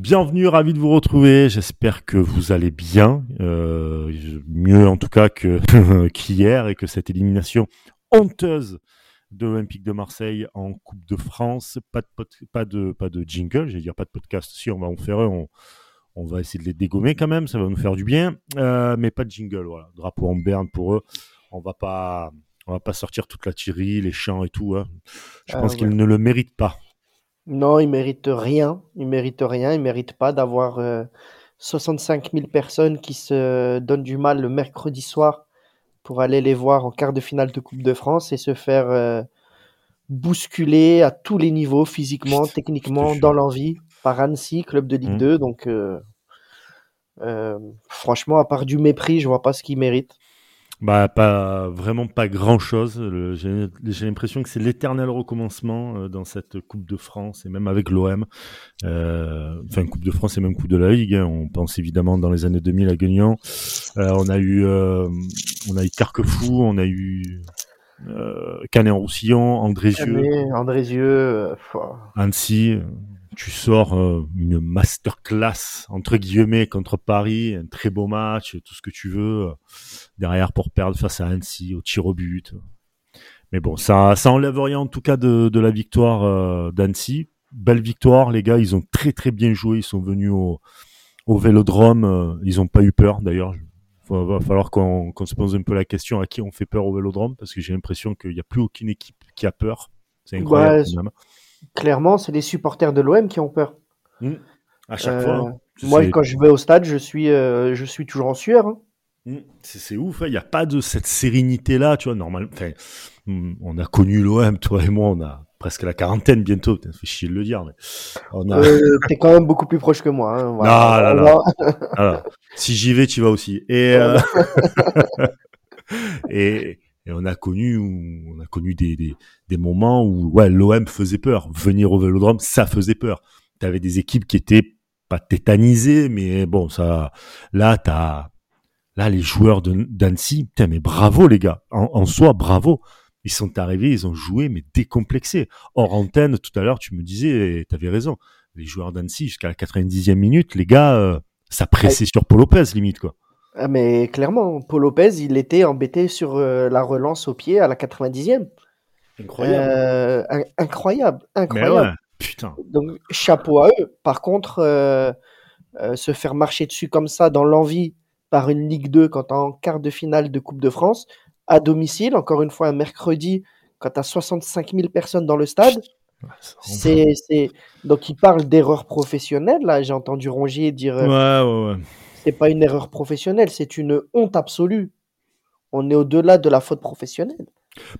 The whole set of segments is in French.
Bienvenue, ravi de vous retrouver. J'espère que vous allez bien, euh, mieux en tout cas que qu'hier et que cette élimination honteuse de l'Olympique de Marseille en Coupe de France. Pas de pas de pas de jingle, j'allais dire pas de podcast. Si on va en faire un, on, on va essayer de les dégommer quand même, ça va nous faire du bien, euh, mais pas de jingle. Voilà, drapeau en berne pour eux. On va pas on va pas sortir toute la tirerie, les chants et tout. Hein. Je Ah pense ouais. qu'ils ne le méritent pas. Non, il mérite rien. Il mérite rien. Il mérite pas d'avoir euh, 65 000 personnes qui se donnent du mal le mercredi soir pour aller les voir en quart de finale de Coupe de France et se faire euh, bousculer à tous les niveaux, physiquement, techniquement, dans l'envie, par Annecy, club de Ligue Mhm. 2. Donc, euh, euh, franchement, à part du mépris, je vois pas ce qu'il mérite. Bah, pas vraiment pas grand chose. J'ai l'impression que c'est l'éternel recommencement euh, dans cette Coupe de France et même avec l'OM. Euh, enfin, Coupe de France et même Coupe de la Ligue. hein. On pense évidemment dans les années 2000 à Guignan. Euh, on a eu, euh, on a eu Carquefou, on a eu euh, Canet-Roussillon, Andrézieux, Canet, Andrézieux, pff, Annecy. Tu sors euh, une masterclass entre guillemets contre Paris, un très beau match, tout ce que tu veux. euh, derrière pour perdre face à Annecy au tir au but. Mais bon, ça, ça enlève rien en tout cas de, de la victoire euh, d'Annecy. Belle victoire, les gars, ils ont très très bien joué. Ils sont venus au, au Vélodrome, euh, ils ont pas eu peur d'ailleurs. Il va falloir qu'on qu'on se pose un peu la question à qui on fait peur au Vélodrome parce que j'ai l'impression qu'il n'y a plus aucune équipe qui a peur. C'est incroyable. Ouais, quand même. Clairement, c'est les supporters de l'OM qui ont peur. Mm. À chaque Euh, fois. hein. Moi, quand je vais au stade, je suis, euh, je suis toujours en sueur. hein. Mm. C'est ouf, hein. il n'y a pas de cette sérénité-là, tu vois, normal. Enfin, mm, on a connu l'OM, toi et moi, on a presque la quarantaine bientôt, putain, ça fait chier de le dire, mais on a... Euh, T'es quand même beaucoup plus proche que moi. hein, Non, voilà. non, non. Voilà. Si j'y vais, tu vas aussi. Et, euh, et, et on a connu, on a connu des, des, des moments où ouais, l'OM faisait peur. Venir au Vélodrome, ça faisait peur. Tu avais des équipes qui étaient pas tétanisées, mais bon, ça, là, t'as, là, les joueurs d'Annecy, putain, mais bravo les gars. En, en soi, bravo. Ils sont arrivés, ils ont joué, mais décomplexés. Hors antenne, tout à l'heure, tu me disais, et t'avais raison. Les joueurs d'Annecy, jusqu'à la 90e minute, les gars, euh, ça pressait sur Paul Lopez, limite, quoi. Ah, mais clairement, Paul Lopez, il était embêté sur euh, la relance au pied à la 90e. Euh, in- incroyable, Mais incroyable. ouais, putain. Donc, chapeau à eux. Par contre, euh, euh, se faire marcher dessus comme ça dans l'envie par une Ligue 2 quand en quart de finale de Coupe de France, à domicile, encore une fois un mercredi, quand t'as 65 000 personnes dans le stade, c'est. Donc, il parle d'erreur professionnelle. Là, j'ai entendu Rongier dire Ouais, euh, ouais, ouais. C'est pas une erreur professionnelle, c'est une honte absolue. On est au-delà de la faute professionnelle.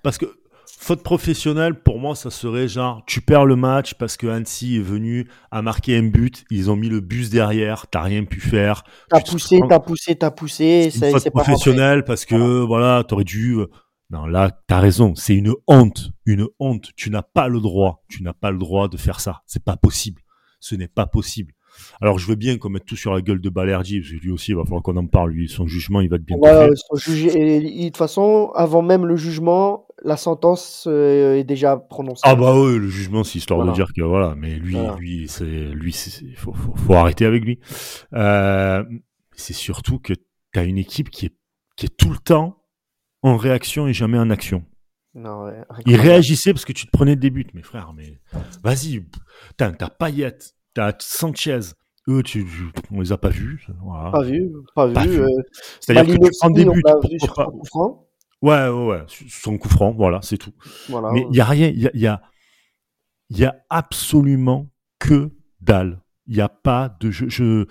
Parce que faute professionnelle, pour moi, ça serait genre, tu perds le match parce que Annecy est venu à marquer un but, ils ont mis le bus derrière, t'as rien pu faire. T'as poussé, prends- t'as poussé, t'as poussé, C'est faute professionnelle parce que voilà, t'aurais dû. euh, Non, là, t'as raison. C'est une honte, une honte. Tu n'as pas le droit. Tu n'as pas le droit de faire ça. C'est pas possible. Ce n'est pas possible. Alors, je veux bien qu'on mette tout sur la gueule de Balerdi, parce que lui aussi, il va falloir qu'on en parle. Lui, son jugement, il va être bien Voilà, fait. son juge- et- et de toute façon, avant même le jugement, la sentence euh, est déjà prononcée. Ah bah ouais, le jugement, c'est histoire Voilà. de dire que voilà. Mais lui, Voilà. lui, c'est lui, c'est- faut, faut, faut arrêter avec lui. Euh, c'est surtout que t'as une équipe qui est qui est tout le temps en réaction et jamais en action. Non, ouais, Il réagissait parce que tu te prenais des buts. Mais frère, mais vas-y. T'as Payet, t'as Sanchez. Eux, tu, on les a pas vus. Voilà. Pas vu, pas vu. Pas vu. euh, C'est-à-dire que tu prends des buts. vu sur pas. coup franc. Ouais, ouais, ouais. Son coup franc, voilà, c'est tout. Voilà. Mais il y a rien. Il y a, y a, y a absolument que dalle. Il n'y a pas de. Je, je,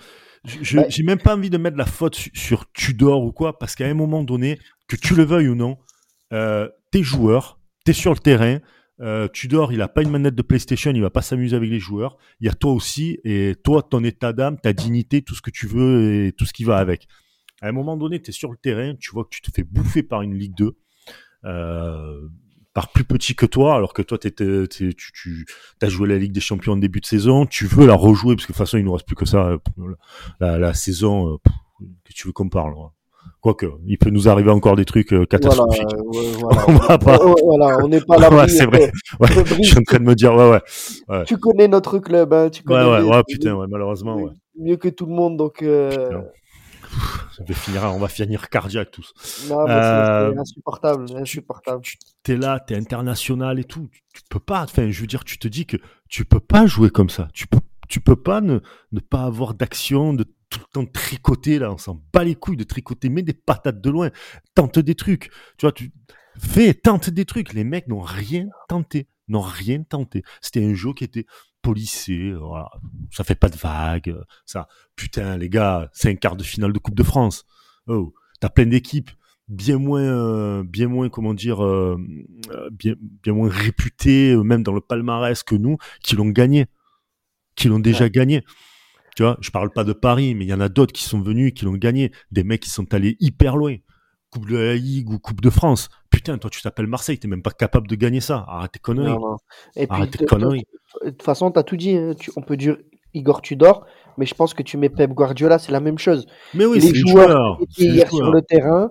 Ouais. j'ai même pas envie de mettre la faute su- sur Tudor ou quoi, parce qu'à un moment donné, que tu le veuilles ou non, euh, t'es joueur, t'es sur le terrain. Euh, Tudor, il a pas une manette de PlayStation, il va pas s'amuser avec les joueurs. Il y a toi aussi, et toi, ton état d'âme, ta dignité, tout ce que tu veux et tout ce qui va avec. À un moment donné, tu es sur le terrain, tu vois que tu te fais bouffer par une Ligue 2, euh, par plus petit que toi, alors que toi, tu, as joué la Ligue des Champions en début de saison, tu veux la rejouer, parce que de toute façon, il nous reste plus que ça, euh, la, saison, euh, que tu veux qu'on parle. ouais. Quoique, il peut nous arriver encore des trucs euh, catastrophiques. Voilà, euh, ouais, voilà. on va pas. Voilà, on n'est pas là. Ouais, c'est vrai. Je suis en train de me dire, ouais, ouais. Tu connais notre club, hein, tu connais ouais, les- ouais, putain, ouais, malheureusement, ouais. mieux que tout le monde, donc. euh, Putain. Ça va finir, on va finir cardiaque tous. Non, mais c'est- Euh, c'est insupportable, insupportable. tu t'es là, t'es international et tout. Tu, tu peux pas, enfin, je veux dire, tu te dis que tu peux pas jouer comme ça. Tu peux, tu peux pas ne, ne pas avoir d'action, de tout le temps tricoter, là. On s'en bat les couilles de tricoter, mets des patates de loin. Tente des trucs. Tu vois, tu fais, tente des trucs. Les mecs n'ont rien tenté. N'ont rien tenté. C'était un jeu qui était polissé, voilà. Ça fait pas de vagues, ça. Putain, les gars, c'est un quart de finale de Coupe de France. Oh, t'as plein d'équipes bien moins, euh, bien moins, comment dire, euh, euh, bien, bien moins réputées, même dans le palmarès que nous, qui l'ont gagné, qui l'ont déjà gagné. Tu vois, je parle pas de Paris, mais il y en a d'autres qui sont venus et qui l'ont gagné. Des mecs qui sont allés hyper loin. Coupe de la Ligue ou Coupe de France. Putain, toi, tu t'appelles Marseille, t'es même pas capable de gagner ça. Arrête tes conneries. Non, non. Et puis, Arrête tes conneries. de toute façon, tu as tout dit. hein. Tu- on peut dire Igor Tudor, mais je pense que tu mets Pep Guardiola, c'est la même chose. Mais oui, les joueurs joueurs. qui c'est étaient les hier sur le terrain,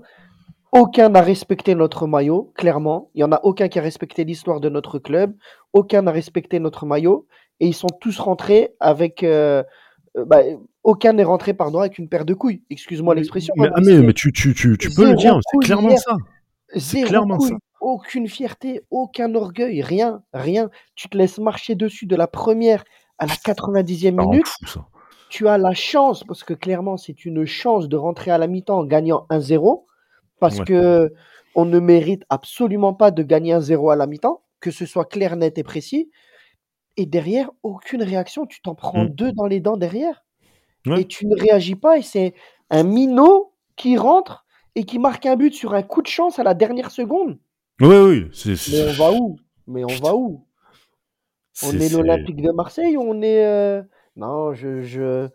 aucun n'a respecté notre maillot, clairement. Il y en a aucun qui a respecté l'histoire de notre club. Aucun n'a respecté notre maillot. Et ils sont tous rentrés avec. euh, bah, aucun n'est rentré, pardon, avec une paire de couilles. Excuse-moi l'expression. Mais, hein, mais mais, c'est mais tu, tu, tu, tu peux le dire, c'est clairement hier. ça. Zéro clairement couille, ça. aucune fierté, aucun orgueil, rien, rien. Tu te laisses marcher dessus de la première à la 90e Ça rend minute. fou. Tu as la chance, parce que clairement, c'est une chance de rentrer à la mi-temps en gagnant 1-0, parce Ouais. que on ne mérite absolument pas de gagner 1-0 à la mi-temps, que ce soit clair, net et précis. Et derrière, aucune réaction. Tu t'en prends Mm. deux dans les dents derrière. Ouais. Et tu ne réagis pas. Et c'est un minot qui rentre et qui marque un but sur un coup de chance à la dernière seconde. Oui, oui. c'est- c'est- Mais on va où? Mais on va où? On c'est- est l'Olympique de Marseille on est. euh, Non, je. je...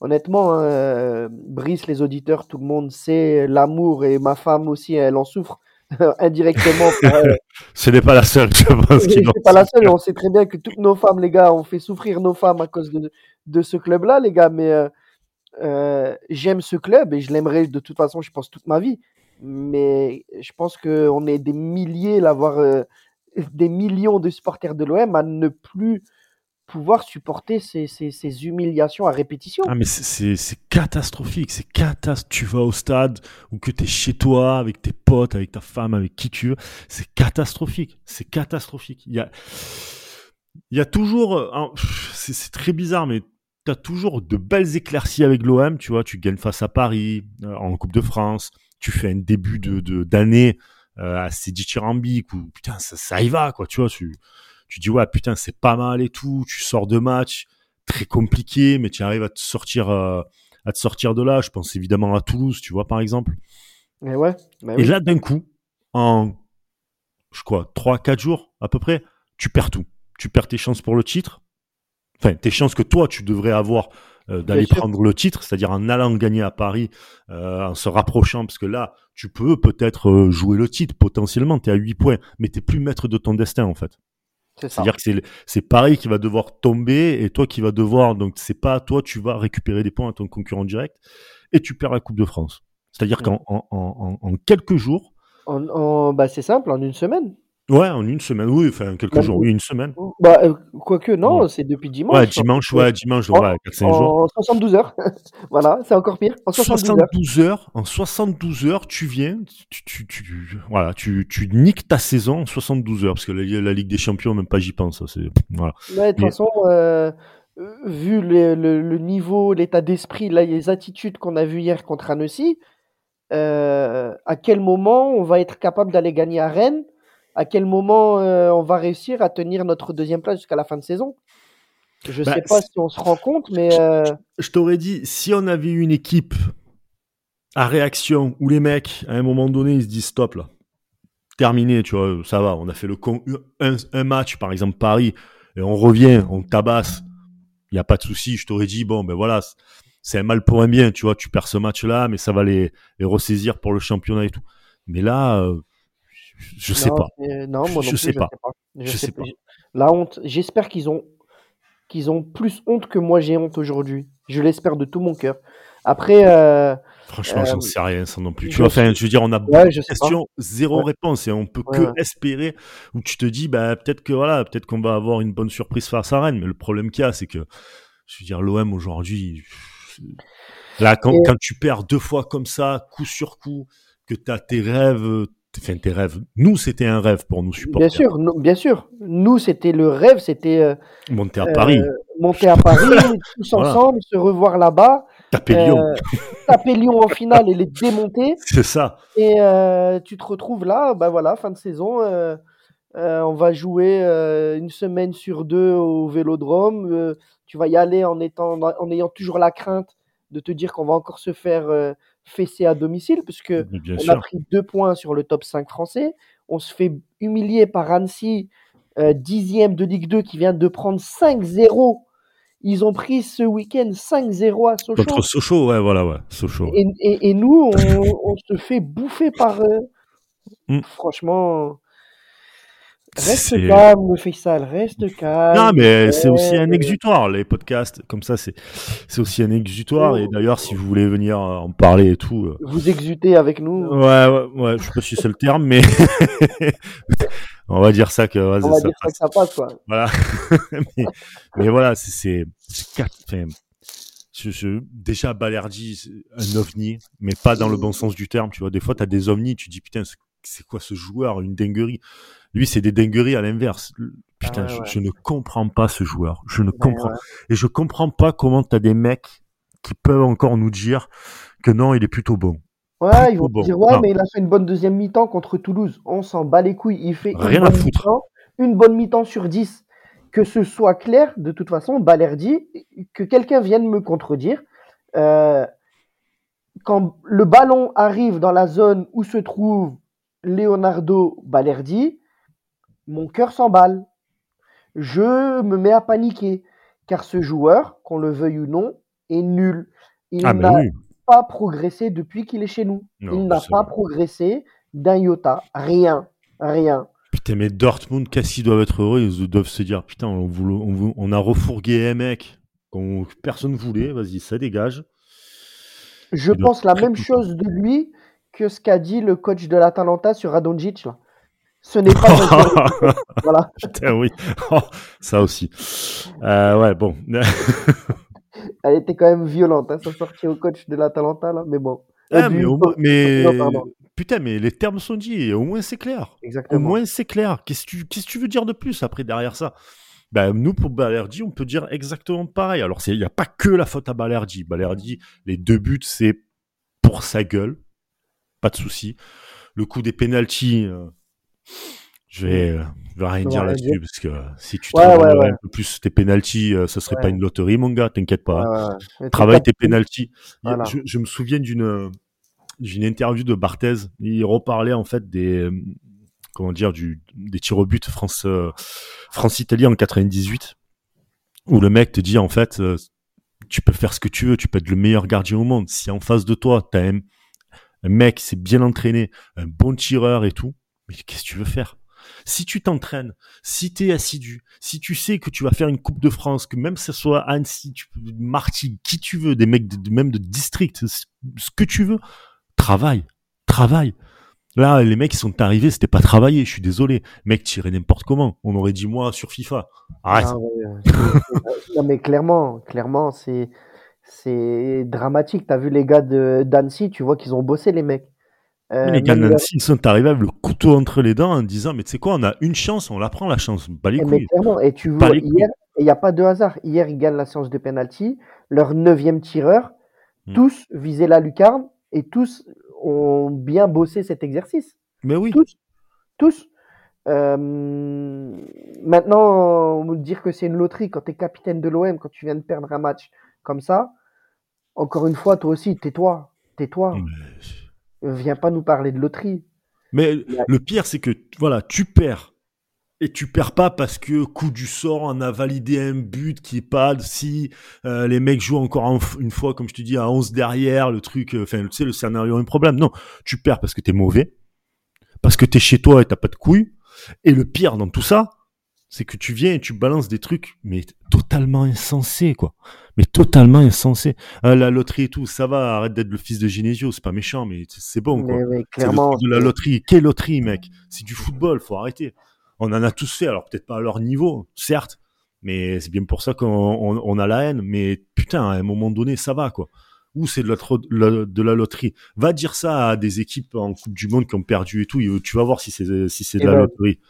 Honnêtement, hein, euh, Brice, les auditeurs, tout le monde sait l'amour et ma femme aussi, elle en souffre indirectement. euh, Ce n'est pas la seule, je pense. Suis l'en- pas la seule, on sait très bien que toutes nos femmes, les gars, on fait souffrir nos femmes à cause de, de ce club-là, les gars, mais euh, euh, j'aime ce club et je l'aimerai de toute façon, je pense, toute ma vie. Mais je pense qu'on est des milliers, là, voire euh, des millions de supporters de l'OM à ne plus pouvoir supporter ces, ces- humiliations à répétition. Ah, mais c'est- catastrophique. C'est catastrophique. Tu vas au stade ou que tu es chez toi avec tes potes, avec ta femme, avec qui tu veux. C'est catastrophique. C'est catastrophique. Il y a, y a toujours. euh, C'est très bizarre, mais tu as toujours de belles éclaircies avec l'OM. Tu vois, tu gagnes face à Paris euh, en Coupe de France. Tu fais un début de de- d'année euh, assez dithyrambique où putain, ça, ça y va, quoi. Tu vois, tu, tu dis ouais, putain, c'est pas mal et tout. Tu sors de match très compliqué, mais tu arrives à te sortir, euh, à te sortir de là. Je pense évidemment à Toulouse, tu vois, par exemple. Ouais, mais Et là, d'un coup, en, je crois, 3-4 jours à peu près, tu perds tout. Tu perds tes chances pour le titre. Enfin, tes chances que toi, tu devrais avoir euh, d'aller prendre le titre, c'est-à-dire en allant gagner à Paris, euh, en se rapprochant, parce que là, tu peux peut-être jouer le titre potentiellement, tu es à 8 points, mais tu plus maître de ton destin, en fait. C'est-à-dire que c'est c'est Paris qui va devoir tomber et toi qui va devoir donc c'est pas toi tu vas récupérer des points à ton concurrent direct et tu perds la Coupe de France. C'est-à-dire qu'en en, en, en- en quelques jours, En- en- bah, c'est simple, en une semaine. Ouais, en une semaine, oui, enfin quelques jours, oui, une semaine. Bah, euh, quoique, non, Ouais. c'est depuis dimanche. Ouais, dimanche, ouais, dimanche, En- ouais, 4-5 jours. En 72 heures. voilà, c'est encore pire. En 72 heures. 72 heures, en 72 heures, tu viens, tu, tu, tu- voilà, tu, tu niques ta saison en 72 heures, parce que la, la Ligue des Champions, même pas j'y pense, ça, c'est, voilà. Ouais, de toute Mais- façon, euh, euh, vu le, le- le niveau, l'état d'esprit, les attitudes qu'on a vues hier contre Annecy, euh, à quel moment on va être capable d'aller gagner à Rennes À quel moment euh, on va réussir à tenir notre deuxième place jusqu'à la fin de saison? Je Bah, sais pas si on se rend compte, mais euh, je t'aurais dit, si on avait eu une équipe à réaction où les mecs, à un moment donné, ils se disent stop là, terminé, tu vois, ça va, on a fait le con, un, un match, par exemple Paris, et on revient, on tabasse, il n'y a pas de souci, je t'aurais dit, bon, ben voilà, c'est- un mal pour un bien, tu vois, tu perds ce match-là, mais ça va les, les ressaisir pour le championnat et tout. Mais là, euh, je, sais non, pas. c'est- Non, moi Je plus, sais pas. Je, Je sais pas. La honte. J'espère qu'ils ont qu'ils ont plus honte que moi j'ai honte aujourd'hui. Je l'espère de tout mon cœur. Après, euh, Franchement, j'en Euh, sais rien, ça non plus. Tu vois, enfin, je veux dire, on a beaucoup Ouais, questions, zéro Ouais. réponse, et on peut Ouais, que espérer, où tu te dis, bah, peut-être que voilà, peut-être qu'on va avoir une bonne surprise face à Rennes, mais le problème qu'il y a, c'est que, je veux dire, l'OM aujourd'hui, là, quand, Et- quand tu perds deux fois comme ça, coup sur coup, que t'as tes rêves, enfin, tes rêves, nous, c'était un rêve pour nous supporter. Bien sûr, nous- bien sûr. Nous, c'était le rêve, c'était euh, Monter à euh, Paris, monter à Paris, tous Voilà. ensemble, se revoir là-bas, taper euh, Lyon. taper Lyon en finale et les démonter. C'est ça. Et euh, tu te retrouves là, bah voilà, fin de saison. euh, euh, on va jouer euh, une semaine sur deux au Vélodrome. euh, tu vas y aller en étant, en ayant toujours la crainte de te dire qu'on va encore se faire euh, fesser à domicile, puisque bien on a pris deux points sur le top 5 français. On se fait humilier par Annecy, euh, dixième de Ligue 2, qui vient de prendre 5-0. Ils ont pris ce week-end 5-0 à Sochaux. Contre Sochaux, ouais, voilà, ouais, Sochaux. Et, et- et nous, on, on se fait bouffer par eux. Mm. Franchement, reste calme, Faisal, reste calme. Non, mais c'est aussi un exutoire, les podcasts. Comme ça, c'est, c'est aussi un exutoire. Et d'ailleurs, si vous voulez venir euh, en parler et tout. euh, Vous exutez avec nous. Ouais, ouais, ouais, je sais pas si c'est le terme, mais on va dire ça que, ouais, On va ça dire ça que ça passe, quoi. Voilà. mais, mais voilà, c'est, c'est, je, je- déjà, Balerdi, un ovni, mais pas dans le bon sens du terme, tu vois. Des fois, t'as des ovnis, tu dis, putain, c'est, c'est quoi ce joueur? Une dinguerie. Lui, c'est des dingueries à l'inverse. Putain, Ah ouais, je, ouais. je ne comprends pas ce joueur. Je ne Ouais, comprends. ouais. Et je comprends pas comment t'as des mecs qui peuvent encore nous dire que non, il est plutôt bon. Ouais, ils vont Bon, dire, ouais, non. mais il a fait une bonne deuxième mi-temps contre Toulouse. On s'en bat les couilles. Il fait une Rien à bonne foutre. mi-temps, une bonne mi-temps sur 10. Que ce soit clair, de toute façon, Balerdi, que quelqu'un vienne me contredire. euh, quand le ballon arrive dans la zone où se trouve Leonardo Balerdi, mon cœur s'emballe. Je me mets à paniquer. Car ce joueur, qu'on le veuille ou non, est nul. Il Ah, n'a oui. pas progressé depuis qu'il est chez nous. Non, il n'a c'est pas progressé d'un iota. Rien. Rien. Putain, mais Dortmund, qu'est-ce qu'ils doivent être heureux? Ils doivent se dire, putain, on, voulait- on, on a refourgué un mec qu'on personne voulait, vas-y, ça dégage. Je pense la même chose de lui que ce qu'a dit le coach de l'Atalanta sur Radonjic. Là. Ce n'est pas voilà. Putain, oui. Oh, ça aussi. Euh, ouais, bon. Elle était quand même violente, hein, sa sortie au coach de l'Atalanta. Là. Mais bon. Ah, mais, au moins- mais- Non, putain, mais les termes sont dits, et au moins c'est clair. Au Exactement. moins c'est clair. Qu'est-ce que tu, qu'est-ce que tu veux dire de plus après derrière ça? Ben, Nous, pour Balerdi, on peut dire exactement pareil. Alors, il n'y a pas que la faute à Balerdi. Balerdi, les deux buts, c'est pour sa gueule. Pas de souci. Le coup des pénalties, euh, je vais, euh, je vais rien dire là-dessus, parce que euh, si tu Ouais, travailles ouais, un peu plus tes pénalties, ce serait pas une loterie, mon gars, t'inquiète pas. Mais Travaille t'es pénalties. Voilà. Je, je me souviens d'une d'une interview de Barthez. Il reparlait en fait des comment dire du des tirs au but France France Italie en 98 où le mec te dit en fait tu peux faire ce que tu veux, tu peux être le meilleur gardien au monde. Si en face de toi t'as un, un mec s'est bien entraîné, un bon tireur et tout, mais qu'est-ce que tu veux faire? Si tu t'entraînes, si tu es assidu, si tu sais que tu vas faire une Coupe de France, que même ce soit Annecy, tu Marty, qui tu veux, des mecs même de district, ce que tu veux, travaille, travaille. Là, les mecs qui sont arrivés, c'était pas travailler, je suis désolé. Mec, tirer n'importe comment. On aurait dit moi sur FIFA. Arrête. Ah non mais clairement, clairement, c'est c'est dramatique. T'as vu les gars de d'Annecy, tu vois qu'ils ont bossé les mecs. Euh, les gars même Nancy, ils sont arrivés avec le couteau entre les dents en disant, mais tu sais quoi, on a une chance, on la prend la chance. Pas les mais couilles. clairement, et tu vois hier, il n'y a pas de hasard. Hier, ils gagnent la séance de penalty. Leur neuvième tireur, Hmm. tous visaient la lucarne et tous ont bien bossé cet exercice. Mais oui. Tous, tous. Euh, maintenant, me dire que c'est une loterie quand tu es capitaine de l'OM, quand tu viens de perdre un match comme ça, encore une fois, toi aussi, tais-toi, tais-toi. Mais- Viens pas nous parler de loterie. Mais Ouais. le pire, c'est que voilà, tu perds. Et tu perds pas parce que coup du sort, on a validé un but qui est pas si euh, les mecs jouent encore en- une fois, comme je te dis, à 11 derrière, le truc, euh, enfin, tu sais, le scénario a un problème. Non, tu perds parce que t'es mauvais, parce que t'es chez toi et t'as pas de couilles. Et le pire dans tout ça, C'est que tu viens et tu balances des trucs, mais totalement insensés, quoi. Mais totalement insensés. Euh, la loterie et tout, ça va, arrête d'être le fils de Genesio, c'est pas méchant, mais c'est bon, quoi. Mais, clairement, de la loterie. Quelle loterie, mec? C'est du football, faut arrêter. On en a tous fait, alors peut-être pas à leur niveau, certes, mais c'est bien pour ça qu'on on, on a la haine. Mais putain, à un moment donné, ça va, quoi. Ou c'est de la, de loterie. Va dire ça à des équipes en Coupe du Monde qui ont perdu et tout. et Tu vas voir si c'est si c'est de Et la ben, loterie.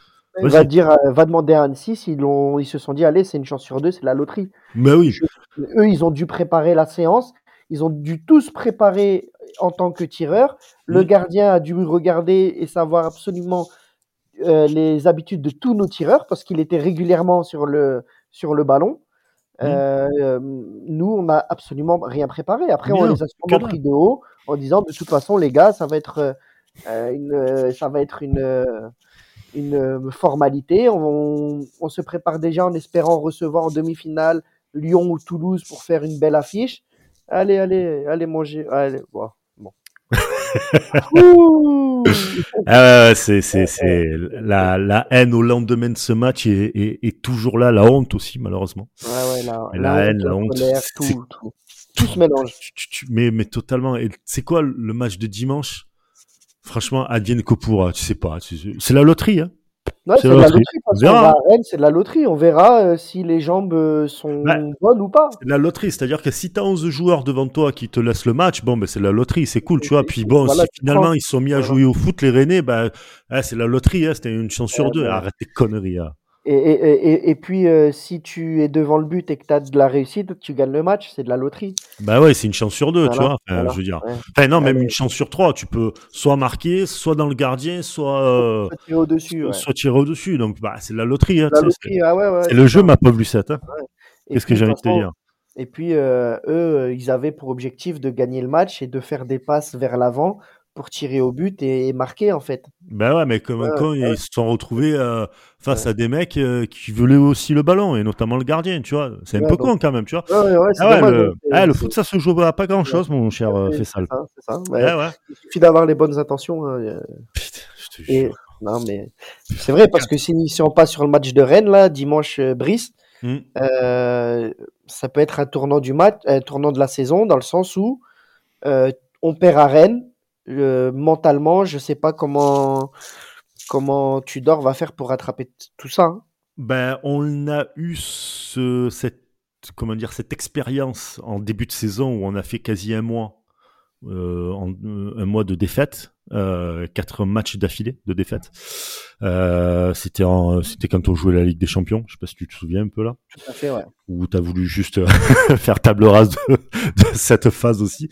Va dire, euh, va demander à Annecy s'ils l'ont, ils se sont dit, allez, c'est une chance sur deux, c'est la loterie. Mais oui. Eux, ils ont dû préparer la séance. Ils ont dû tous préparer en tant que tireur. Le Mm. gardien a dû regarder et savoir absolument euh, les habitudes de tous nos tireurs parce qu'il était régulièrement sur le, sur le ballon. Mm. Euh, nous, on n'a absolument rien préparé. Après, on les a sûrement pris de haut en disant de toute façon, les gars, ça va être, euh, une, ça va être une, une euh, formalité. On, on se prépare déjà en espérant recevoir en demi-finale Lyon ou Toulouse pour faire une belle affiche. Allez, allez, allez manger. Allez, bon. Ah ouais, c'est c'est c'est la la haine au lendemain de ce match est, est, est toujours là. La honte aussi, malheureusement. Ouais, ouais, la, haine, la honte, colère, tout, tout, tout se mélange. Mais mais totalement. Et c'est quoi le match de dimanche? Franchement, advienne que pourra. Tu sais pas. tu- C'est la loterie. Hein. Ouais, C'est la de la loterie. parce On verra. va à Rennes, c'est de la loterie. On verra euh, si les jambes euh, sont Ouais. bonnes ou pas. C'est la loterie, c'est-à-dire que si t'as 11 joueurs devant toi qui te laissent le match, bon, ben c'est la loterie, c'est cool, tu vois. Puis bon, Voilà, si tu finalement ils se sont mis à Voilà. jouer au foot, les Rennais, ben ah, c'est la loterie, hein, c'était une chance sur deux. ouais. Arrête tes conneries. hein. Et, et, et, puis, euh, si tu es devant le but et que tu as de la réussite, tu gagnes le match. C'est de la loterie. Bah ouais, c'est une chance sur deux, tu vois. Enfin, voilà. je veux dire. Ouais. Enfin, non, même une chance sur trois. Tu peux soit marquer, soit dans le gardien, soit, euh, Soit tirer au-dessus. soit, ouais. soit tirer au-dessus. Donc, bah, c'est de la loterie. Hein, c'est- ah le jeu, ma pauvre Lucette. Hein. Qu'est-ce que j'ai envie de te dire? Et puis, euh, eux, ils avaient pour objectif de gagner le match et de faire des passes vers l'avant pour tirer au but et, marquer, en fait. Bah ouais, mais comme Ouais, quand ils se sont retrouvés euh, face à des mecs euh, qui voulaient aussi le ballon, et notamment le gardien, tu vois. C'est un peu donc- con quand même, tu vois. Ah le, c'est- ah, le foot, ça se joue à pas grand chose, mon cher euh, Fessal. Il suffit d'avoir les bonnes intentions. hein, Putain, je te Et jure. non, mais c'est vrai parce que si, si on passe sur le match de Rennes là, dimanche euh, Brice, euh, ça peut être un tournant du match, un tournant de la saison dans le sens où on perd à Rennes. Euh, mentalement, je sais pas comment comment Tudor va faire pour rattraper tout ça. hein. Ben, on a eu ce, cette, comment dire, cette expérience en début de saison où on a fait quasi un mois, en, euh, un mois de défaite, euh, quatre matchs d'affilée de défaite. Euh, c'était c'était quand on jouait la Ligue des Champions. Je sais pas si tu te souviens un peu là, Tout à fait, ouais. où t'as voulu juste euh, faire table rase de, de cette phase aussi.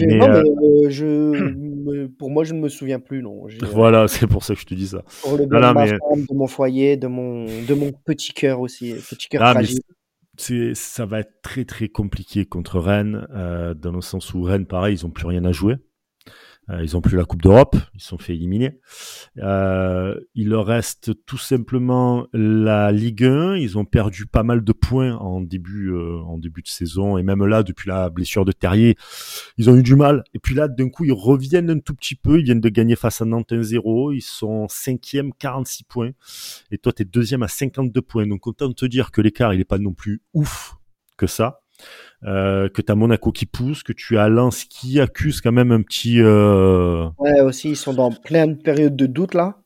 Mais, non, euh, mais euh, je, pour moi, je ne me souviens plus, non. Euh, Voilà, c'est pour ça que je te dis ça. Pour le bien Voilà, de ma mais- femme, de mon foyer, de mon, de mon petit cœur aussi, petit cœur Ah, mais fragile. c'est, ça va être très très compliqué contre Rennes, euh, dans le sens où Rennes, pareil, ils ont plus rien à jouer. Euh, ils ont plus la Coupe d'Europe, ils sont fait éliminer. Euh, il leur reste tout simplement la Ligue 1. Ils ont perdu pas mal de points en début euh, en début de saison et même là depuis la blessure de Terrier, ils ont eu du mal. Et puis là, d'un coup, ils reviennent un tout petit peu. Ils viennent de gagner face à Nantes 1-0. Ils sont cinquième, 46 points. Et toi, t'es deuxième à 52 points. Donc autant te dire que l'écart, il est pas non plus ouf que ça. Euh, que t'as Monaco qui pousse, que tu as Lens qui accuse quand même un petit. Euh... Ouais, aussi, ils sont dans plein de périodes de doute là.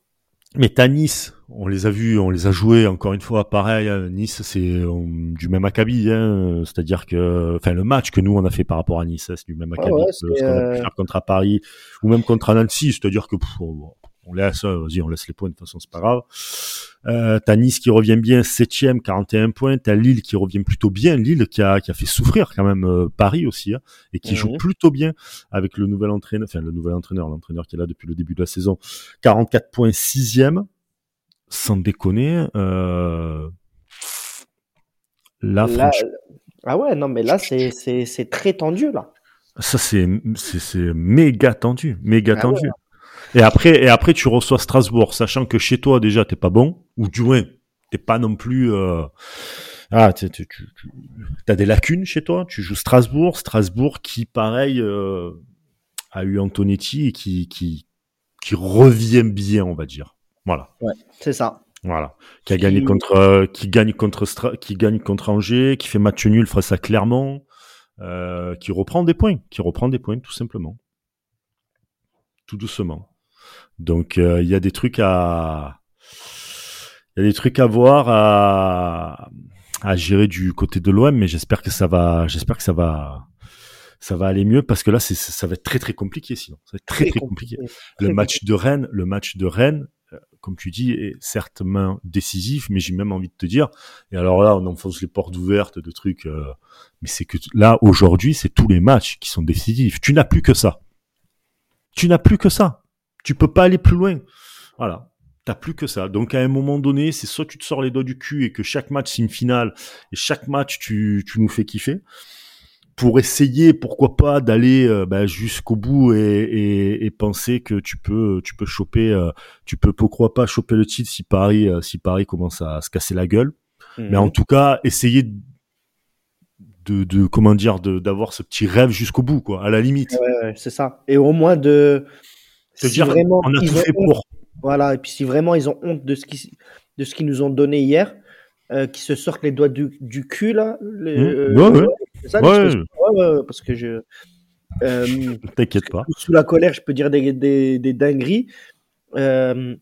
Mais t'as Nice, on les a vus, on les a joués encore une fois. Pareil, hein, Nice, c'est euh, du même acabit, hein, c'est-à-dire que, enfin, le match que nous on a fait par rapport à Nice, hein, c'est du même acabit ouais, que ce qu'on a pu euh, faire contre Paris ou même contre Nancy, c'est-à-dire que pff, on laisse, euh, vas-y, on laisse les points de toute façon, c'est pas grave. Euh, t'as Nice qui revient bien, septième, 41 points. T'as Lille qui revient plutôt bien. Lille qui a, qui a fait souffrir quand même euh, Paris aussi, hein, et qui Mhm. joue plutôt bien avec le nouvel entraîneur, enfin le nouvel entraîneur, l'entraîneur qui est là depuis le début de la saison. 44 points, sixième. Sans déconner, euh... là, Là, franchement, ah ouais, non, mais là, c'est, c'est, c'est très tendu là. ça c'est, c'est, c'est méga tendu, méga Ah tendu. Et après, et après, tu reçois Strasbourg, sachant que chez toi déjà t'es pas bon, ou du moins t'es pas non plus. Euh... Ah, tu, tu, tu, tu as des lacunes chez toi. Tu joues Strasbourg, Strasbourg qui, pareil, euh, a eu Antonetti et qui, qui, qui revient bien, on va dire. Voilà. C'est ça. Voilà, qui a gagné contre, euh, qui gagne contre, Stra- qui gagne contre Angers, qui fait match nul face à Clermont, euh, qui reprend des points, qui reprend des points tout simplement, tout doucement. Donc euh, il y a des trucs à, il y a des trucs à voir, à, à gérer du côté de l'OM, mais j'espère que ça va, j'espère que ça va, ça va aller mieux parce que là c'est, ça va être très très compliqué sinon, ça va être très très, compliqué. Le match de Rennes, le match de Rennes, euh, comme tu dis, est certes main décisif, mais j'ai même envie de te dire, et alors là, on enfonce les portes ouvertes de trucs, euh, mais c'est que là, aujourd'hui, c'est tous les matchs qui sont décisifs. Tu n'as plus que ça. Tu n'as plus que ça. Tu peux pas aller plus loin. Voilà. T'as plus que ça. Donc, à un moment donné, c'est soit tu te sors les doigts du cul et que chaque match, c'est une finale, et chaque match, tu, tu nous fais kiffer, pour essayer, pourquoi pas, d'aller euh, bah, jusqu'au bout et, et, et penser que tu peux, tu peux choper, euh, tu peux pourquoi pas choper le titre si Paris, euh, si Paris commence à se casser la gueule. Mais en tout cas, essayer de, de comment dire, d'avoir ce petit rêve jusqu'au bout, quoi, à la limite. Ouais, ouais, c'est ça. Et au moins de. Te si dire, vraiment on a tout fait honte- pour. Voilà, et puis si vraiment ils ont honte de ce qui de ce qu'ils nous ont donné hier, euh, qu'ils se sortent les doigts du, du cul là. les- Mmh, ouais, ouais. c'est ça, ouais, parce que je. euh, T'inquiète pas. sous la colère, je peux dire des, des, des dingueries, euh,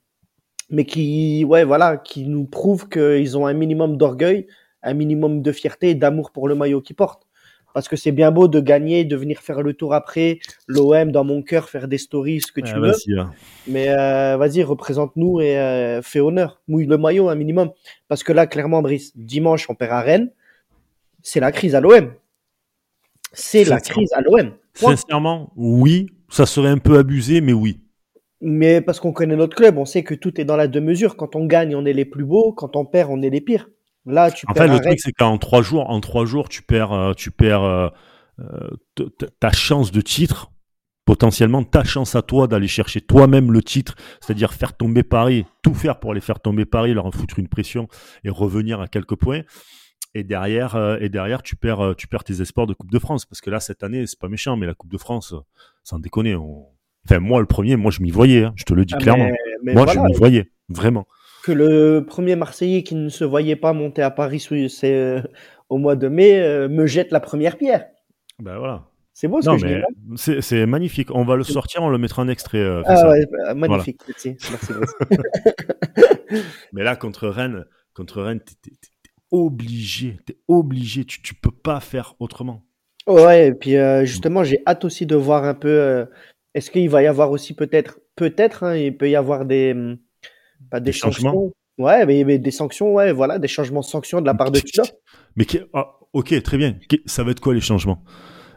mais qui, ouais, voilà, qui nous prouvent qu'ils ont un minimum d'orgueil, un minimum de fierté et d'amour pour le maillot qu'ils portent. Parce que c'est bien beau de gagner, de venir faire le tour après, l'OM dans mon cœur, faire des stories, ce que tu Ah, veux. là. Mais euh, vas-y, représente-nous et euh, fais honneur. Mouille le maillot un minimum. Parce que là, clairement, Brice, dimanche, on perd à Rennes. C'est la crise à l'OM. C'est la crise à l'OM. Sincèrement, oui, ça serait un peu abusé, mais oui. Mais parce qu'on connaît notre club, on sait que tout est dans la deux mesures. Quand on gagne, on est les plus beaux. Quand on perd, on est les pires. Là, tu En perds fait, le truc, c'est qu'en trois jours, en trois jours, tu perds, euh, tu perds euh, euh, ta chance de titre, potentiellement ta chance à toi d'aller chercher toi-même le titre, c'est-à-dire faire tomber Paris, tout faire pour aller faire tomber Paris, leur en foutre une pression et revenir à quelques points. Et derrière, euh, et derrière, tu perds, tu perds tes espoirs de Coupe de France, parce que là, cette année, c'est pas méchant, mais la Coupe de France, sans déconner, on... enfin moi le premier, moi je m'y voyais, hein, je te le dis Ah, clairement. mais- mais moi, voilà, je m'y voyais, vraiment. Que le premier Marseillais qui ne se voyait pas monter à Paris c'est, euh, au mois de mai euh, me jette la première pierre. Ben voilà. C'est beau ce Non, que je dis. mais hein c'est magnifique. On va le sortir, on le mettra en extrait. euh, Ah ouais, bah, magnifique. Merci, merci. Mais là, contre Rennes, contre Rennes, t'es obligé, t'es obligé. Tu, tu peux pas faire autrement. Ouais, et puis euh, justement, j'ai hâte aussi de voir un peu. euh, Est-ce qu'il va y avoir aussi peut-être, peut-être, hein, il peut y avoir des, hum, pas des, Des changements sanctions. Ouais, mais, mais des sanctions, ouais, voilà, des changements de sanctions de la part de Tudor. Mais qui- ah, ok, très bien. Ça va être quoi les changements?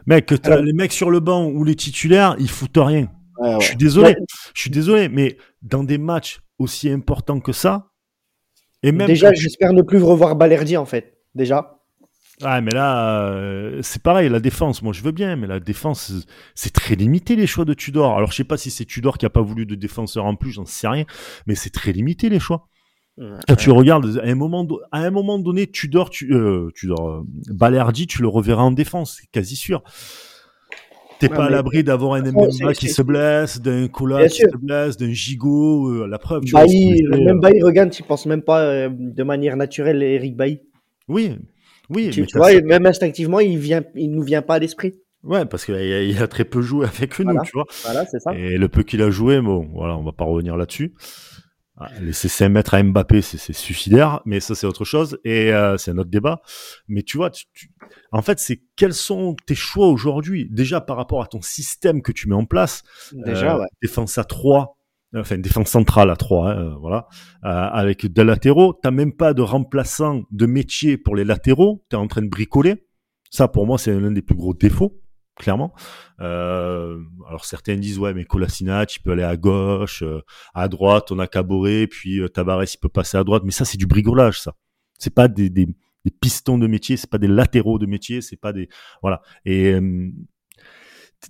Mec, que t'as Alors- les mecs sur le banc ou les titulaires, ils foutent rien. Ouais, ouais. Je suis désolé. Ouais, Je suis désolé, mais dans des matchs aussi importants que ça, et même déjà, j'espère ne plus revoir Balerdi en fait. Déjà. Ah, mais là, euh, c'est pareil, la défense, moi je veux bien, mais la défense, c'est très limité les choix de Tudor. Alors je sais pas si c'est Tudor qui a pas voulu de défenseur en plus, j'en sais rien, mais c'est très limité les choix. Quand tu regardes, à un moment, à un moment donné, Tudor, tu, euh, Tudor, euh, Balerdi, tu le reverras en défense, c'est quasi sûr. T'es Ouais, pas à l'abri d'avoir un MMA c'est- qui se blesse, d'un Kola qui sûr. se blesse, d'un Gigot, euh, la preuve. Tu Bailly, même Bailly, regarde, tu penses même pas euh, de manière naturelle Eric Bailly? Oui, oui, Tu, vois, même instinctivement, il vient, il nous vient pas à l'esprit. ouais, parce qu'il a, il a très peu joué avec nous, Voilà. tu vois. Voilà, c'est ça. Et le peu qu'il a joué, bon, voilà, on va pas revenir là-dessus. Ah, Laisser 5 mètres à Mbappé, c'est c'est suicidaire, mais ça c'est autre chose et euh, c'est un autre débat. Mais tu vois, tu- tu- en fait, c'est quels sont tes choix aujourd'hui? Déjà par rapport à ton système que tu mets en place. Déjà, Euh, ouais. Défense à 3, enfin défense centrale à 3, hein, euh, voilà, euh, avec des latéraux. T'as même pas de remplaçant de métier pour les latéraux. T'es en train de bricoler. Ça, pour moi, c'est l'un des plus gros défauts, clairement. Euh, alors certains disent ouais, mais Kolasinac, il peut aller à gauche, euh, à droite, on a Caboret, puis euh, Tavares, il peut passer à droite. Mais ça, c'est du brigolage, ça. C'est pas des, des, des pistons de métier, c'est pas des latéraux de métier, c'est pas des voilà. Et euh,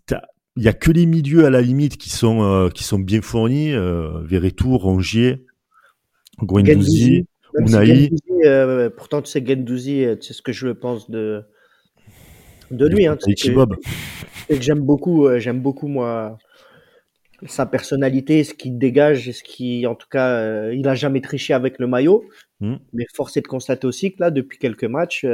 t'as- il y a que les milieux à la limite qui sont euh, qui sont bien fournis. Euh, Verretou, Rongier, Guendouzi, si Unai. Guendouzi, euh, pourtant, tu sais, Gendouzi, euh, tu sais ce que je pense de, de lui. Hein, tu sais Tahiti que, Bob. j'aime beaucoup, j'aime beaucoup, moi, sa personnalité, ce qu'il dégage, ce qui, en tout cas, il a jamais triché avec le maillot. Mm. Mais force est de constater aussi que là, depuis quelques matchs,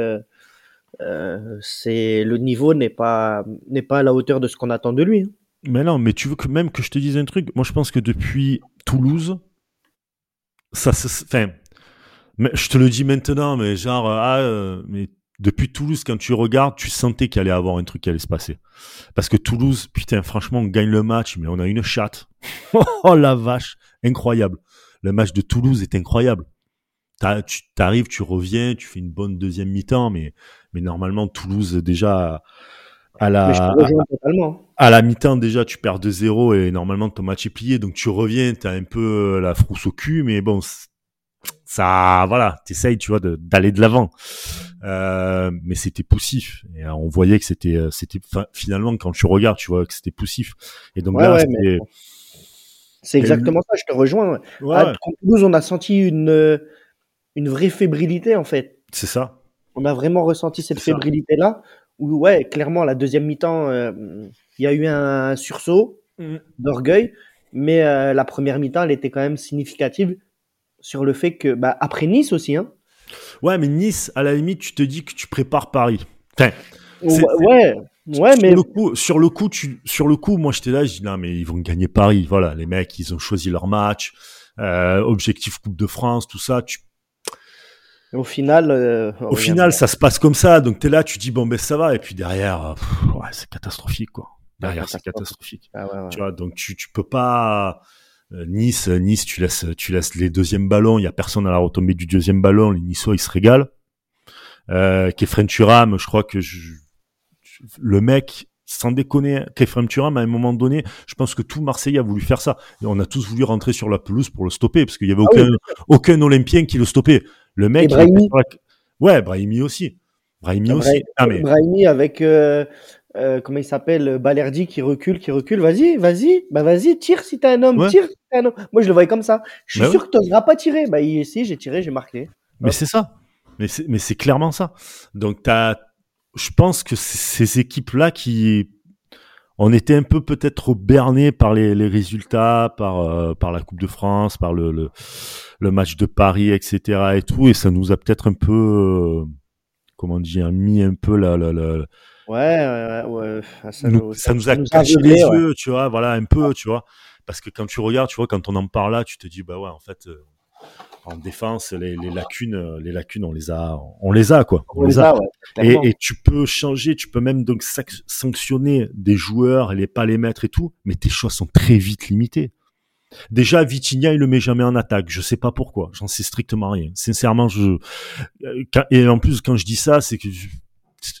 euh, euh, c'est le niveau n'est pas n'est pas à la hauteur de ce qu'on attend de lui. hein. Mais non, mais tu veux que même que je te dise un truc Moi, je pense que depuis Toulouse, ça. Enfin, je te le dis maintenant, mais genre, ah, euh, mais depuis Toulouse, quand tu regardes, tu sentais qu'il allait avoir un truc qui allait se passer. Parce que Toulouse, putain, franchement, on gagne le match, mais on a une chatte. oh la vache, incroyable. Le match de Toulouse est incroyable. Tu t'arrives, tu reviens, tu fais une bonne deuxième mi-temps, mais, mais normalement, Toulouse, déjà, à la, à la mi-temps déjà tu perds 2-0 et normalement ton match est plié donc tu reviens t'as un peu euh, la frousse au cul mais bon ça voilà t'essayes tu vois d'aller de l'avant euh, mais c'était poussif et euh, on voyait que c'était c'était fin- finalement quand tu regardes tu vois que c'était poussif et donc Ouais, là ouais, c'était C'est exactement ça, je te rejoins. ouais. À- Toulouse, on a senti une, une vraie fébrilité, en fait. c'est ça On a vraiment ressenti cette fébrilité-là, où, ouais, clairement, la deuxième mi-temps, euh, il y a eu un sursaut d'orgueil, mais euh, la première mi-temps, elle était quand même significative sur le fait que, bah, après Nice aussi, hein. ouais mais Nice à la limite tu te dis que tu prépares Paris enfin, Ouais, ouais, mais sur le coup, sur le coup, tu, sur le coup, moi j'étais là, je dis non mais ils vont gagner Paris. Voilà, les mecs, ils ont choisi leur match, euh, objectif Coupe de France, tout ça. Tu, au final, euh, au final, ça se passe comme ça. Donc t'es là, tu dis bon ben ça va. Et puis derrière, euh, pff, ouais, c'est catastrophique quoi. Derrière, c'est catastrophique. Ah ouais, ouais. Tu vois, donc tu, tu peux pas. euh, Nice, Nice, tu laisses, tu laisses les deuxièmes ballons. Il y a personne à la retombée du deuxième ballon. Les Niçois, ils se régalent. Euh, Kefren Turam, je crois que je- je- le mec, sans déconner, Kefren Turam, à un moment donné, je pense que tout Marseillais a voulu faire ça. Et on a tous voulu rentrer sur la pelouse pour le stopper, parce qu'il y avait Ah oui, aucun, aucun Olympien qui le stoppait. Le mec, Et Brahimi. ouais, Brahimi aussi. Brahimi Bra- aussi. Ah, mais, Brahimi avec euh, euh, comment il s'appelle Balerdi qui recule, qui recule. Vas-y, vas-y, bah vas-y, tire si t'es un homme, Ouais. tire si t'es un homme. Moi je le voyais comme ça. Je suis Bah sûr que t'oseras pas tirer. Bah il- si j'ai tiré, j'ai marqué. Mais c'est ça. Mais c'est, clairement ça. Donc t'as, je pense que ces équipes-là qui, on était un peu peut-être trop bernés par les, les résultats, par euh, par la Coupe de France, par le, le le match de Paris, etc. et tout, et ça nous a peut-être un peu, euh, comment dire, mis un peu la, la, la Ouais, ouais, ouais. ouais. Ça, nous- ça nous a nous caché les ouais. yeux, tu vois, voilà, un peu, tu vois. Parce que quand tu regardes, tu vois, quand on en parle là, tu te dis, bah ouais, en fait, euh, en défense, les, les lacunes, euh, les lacunes, on les a, on les a, quoi. On les a, ouais, Et, tu peux changer, tu peux même donc sanctionner des joueurs et les pas les mettre et tout, mais tes choix sont très vite limités. Déjà, Vitinha, il le met jamais en attaque. Je sais pas pourquoi. J'en sais strictement rien. Sincèrement, je, euh, et en plus, quand je dis ça, c'est que je,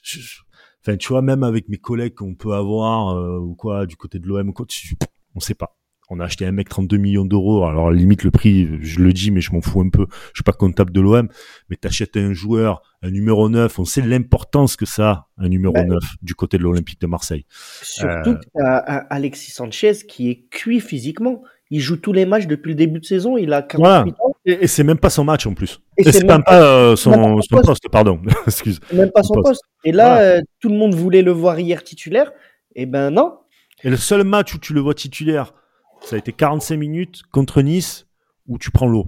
je- enfin, tu vois, même avec mes collègues qu'on peut avoir, euh, ou quoi, du côté de l'OM, ou quoi, tu- on sait pas. On a acheté un mec 32 millions d'euros. Alors, limite, le prix, je le dis, mais je m'en fous un peu. Je suis pas comptable de l'OM. Mais t'achètes un joueur, un numéro 9. On sait l'importance que ça a, un numéro Ouais. 9 du côté de l'Olympique de Marseille. Surtout euh, un Alexis Sanchez qui est cuit physiquement. Il joue tous les matchs depuis le début de saison. Il a 48 ans. Et, et c'est même pas son match, en plus. Et Et c'est même pas euh, son, même pas son son poste. poste, pardon. Excuse. Même pas son Poste. poste. Et là, Voilà. euh, tout le monde voulait le voir hier titulaire. Et ben non. Et le seul match où tu le vois titulaire, ça a été 45 minutes contre Nice, où tu prends l'eau.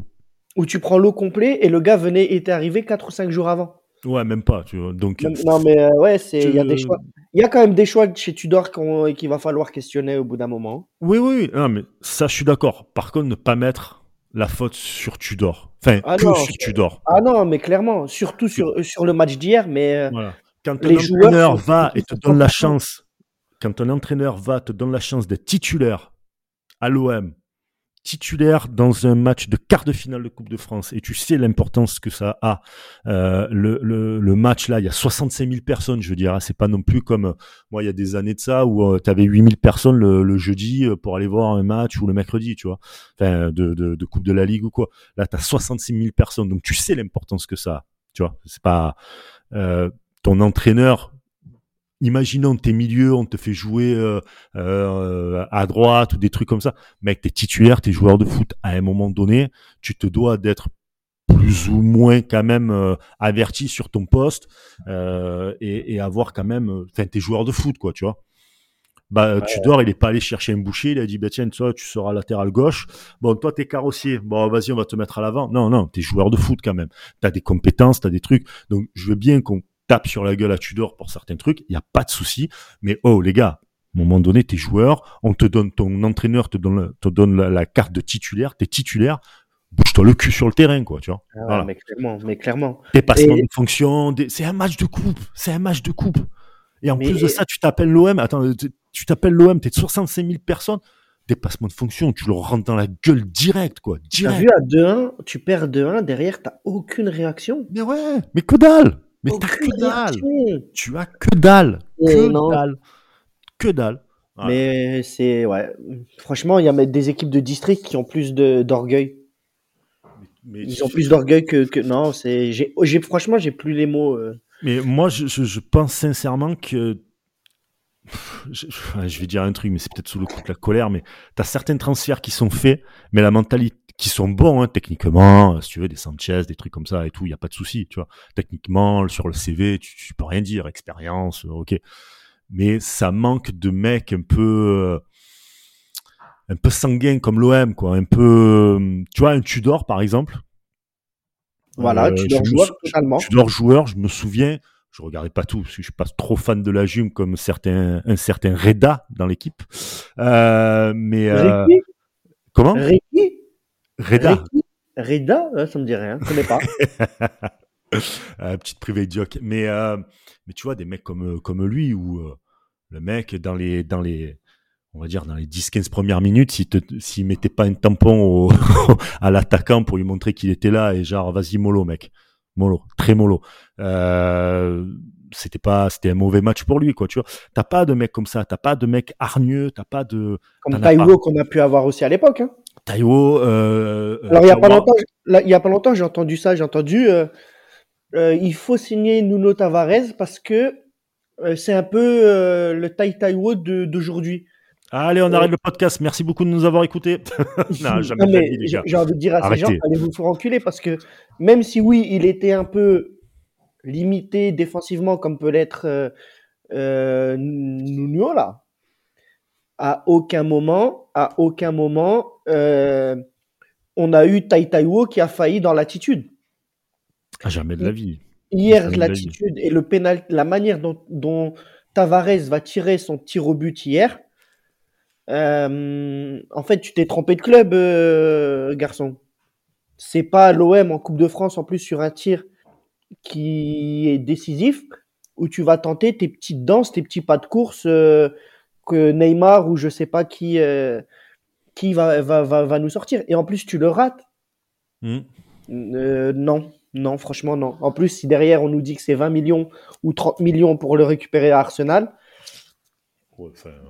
Où tu prends l'eau complet et le gars venait était arrivé 4 ou 5 jours avant. Ouais, même pas. Tu vois. Donc, Non, non, mais euh, ouais, c'est il y a Je- des choix. Il y a quand même des choix chez Tudor qu'il va falloir questionner au bout d'un moment. oui, oui, oui. Non, mais ça, je suis d'accord. Par contre, ne pas mettre la faute sur Tudor. Enfin, Ah que non, sur Tudor. Ah non, mais clairement, surtout sur, euh, sur le match d'hier, mais euh, Voilà. Quand Les un entraîneur va et te donne la 100%. chance, quand un entraîneur va te donne la chance d'être titulaire à l'OM, titulaire dans un match de quart de finale de Coupe de France, et tu sais l'importance que ça a. Euh, le, match là, il y a 65 000 personnes, je veux dire. hein, c'est pas non plus comme euh, moi il y a des années de ça où tu avais 8 000 personnes le, jeudi euh, pour aller voir un match ou le mercredi, tu vois. Enfin, de, de, Coupe de la Ligue ou quoi. Là, tu as 66 000 personnes, donc tu sais l'importance que ça a. Tu vois, c'est pas euh, ton entraîneur. Imaginons tes milieux, on te fait jouer euh, euh, à droite ou des trucs comme ça. Mec, t'es titulaire, t'es joueur de foot. À un moment donné, tu te dois d'être plus ou moins quand même euh, averti sur ton poste euh, et, et avoir quand même, enfin, t'es joueur de foot, quoi, tu vois. Bah, tu Tudor, il est pas allé chercher un boucher, il a dit, bah, tiens, toi, tu seras latéral gauche. Bon, toi, t'es carrossier. Bon, vas-y, on va te mettre à l'avant. Non, non, t'es joueur de foot quand même. T'as des compétences, t'as des trucs. Donc, je veux bien qu'on tape sur la gueule à Tudor pour certains trucs. Il y a pas de souci. Mais, oh, les gars, à un moment donné, t'es joueur, on te donne, ton entraîneur te donne, te donne la, carte de titulaire, t'es titulaire, bouge-toi le cul sur le terrain, quoi, tu vois. Ah voilà. Mais clairement, mais clairement. Dépassement de fonction, c'est un match de coupe, c'est un match de coupe. Et en plus de ça, tu t'appelles l'OM, attends, tu t'appelles l'OM, t'es de 65 000 personnes, dépassement de fonction, tu le rentres dans la gueule direct, quoi. Direct. T'as vu à 2-1, tu perds 2-1, derrière, t'as aucune réaction. Mais ouais, mais que dalle! Mais t'as que dalle! Tu as que dalle! Que dalle! Que dalle! Mais c'est, ouais. Franchement, il y a des équipes de district qui ont plus d'orgueil. Ils ont plus d'orgueil que, que, non, c'est, j'ai, franchement, j'ai plus les mots. Euh. Mais moi, je, je, pense sincèrement que je, je, vais dire un truc, mais c'est peut-être sous le coup de la colère, mais tu as certains transferts qui sont faits, mais la mentalité, qui sont bons hein, techniquement, si tu veux, des Sanchez, des trucs comme ça et tout, il n'y a pas de souci, tu vois. Techniquement, sur le CV, tu, tu peux rien dire, expérience, ok. Mais ça manque de mecs un peu, un peu sanguins comme l'OM, quoi. Un peu, tu vois, un Tudor par exemple. Voilà, euh, Tudor joueur totalement. Tudor joueur, je me souviens, je regardais pas tout parce que je suis pas trop fan de la Jume comme certains, un certain Reda dans l'équipe. Euh, mais euh, comment? Reda. Reda, ça me dit rien, je connais pas. euh, petite privée joke. Mais euh, mais tu vois des mecs comme comme lui où euh, le mec dans les dans les on va dire dans les 10-15 premières minutes, s'il s'il mettait pas un tampon au, à l'attaquant pour lui montrer qu'il était là et genre vas-y mollo mec, mollo, très mollo. Euh, c'était pas, c'était un mauvais match pour lui quoi. Tu vois, t'as pas de mec comme ça, t'as pas de mec hargneux, t'as pas de. Comme Taiwo qu'on a pu avoir aussi à l'époque. Hein. Taiwo. Euh, Alors il y a pas longtemps, il y a pas longtemps, j'ai entendu ça, j'ai entendu. Euh, euh, il faut signer Nuno Tavares parce que euh, c'est un peu euh, le Tai Taiwo d'aujourd'hui. Allez, on arrête le podcast. Merci beaucoup de nous avoir écoutés. non, jamais J'ai envie de dire à ces gens, allez vous faire enculer parce que même si oui, il était un peu limité défensivement comme peut l'être euh, Nuno là, à aucun moment, à aucun moment, on a eu Tai Taiwo qui a failli dans l'attitude. Ah, jamais de la vie. Hier, l'attitude et le pénal, la manière dont, Tavares va tirer son tir au but hier. Euh, en fait, tu t'es trompé de club, euh, garçon. C'est pas l'OM en Coupe de France en plus sur un tir qui est décisif où tu vas tenter tes petites danses, tes petits pas de course euh, que Neymar ou je sais pas qui qui va, va, va, nous sortir. Et en plus, tu le rates. Hmm. non, non, franchement, non. En plus, si derrière on nous dit que c'est 20 millions ou 30 millions pour le récupérer à Arsenal,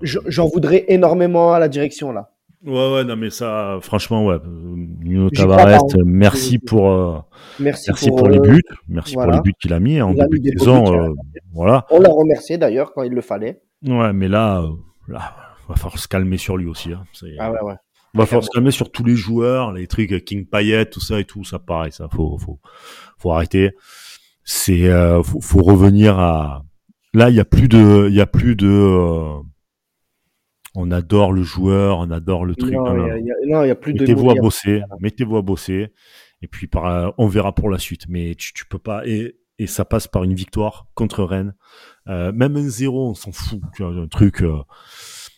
j'en voudrais énormément à la direction là. Ouais, ouais, non, mais ça, franchement, ouais. Nuno Tavares, merci pour, euh, merci, pour, les euh, buts. Merci pour les buts qu'il a mis en début de saison. Euh, voilà. On l'a remercié d'ailleurs quand il le fallait. Ouais, mais là, là, va falloir se calmer sur lui aussi. Hein. Ah ouais, ouais. Va falloir se calmer sur tous les joueurs, les trucs King Payet, tout ça et tout, ça pareil, ça faut faut faut arrêter. C'est euh, faut, faut, revenir à là, il y a plus de il y a plus de euh, on adore le joueur, on adore le truc. Non, il y, a, y a plus mettez-vous à bosser, mettez-vous à bosser et puis par, on verra pour la suite mais tu, tu peux pas et et ça passe par une victoire contre Rennes. Euh, même un zéro, on s'en fout. Tu vois, un truc, euh,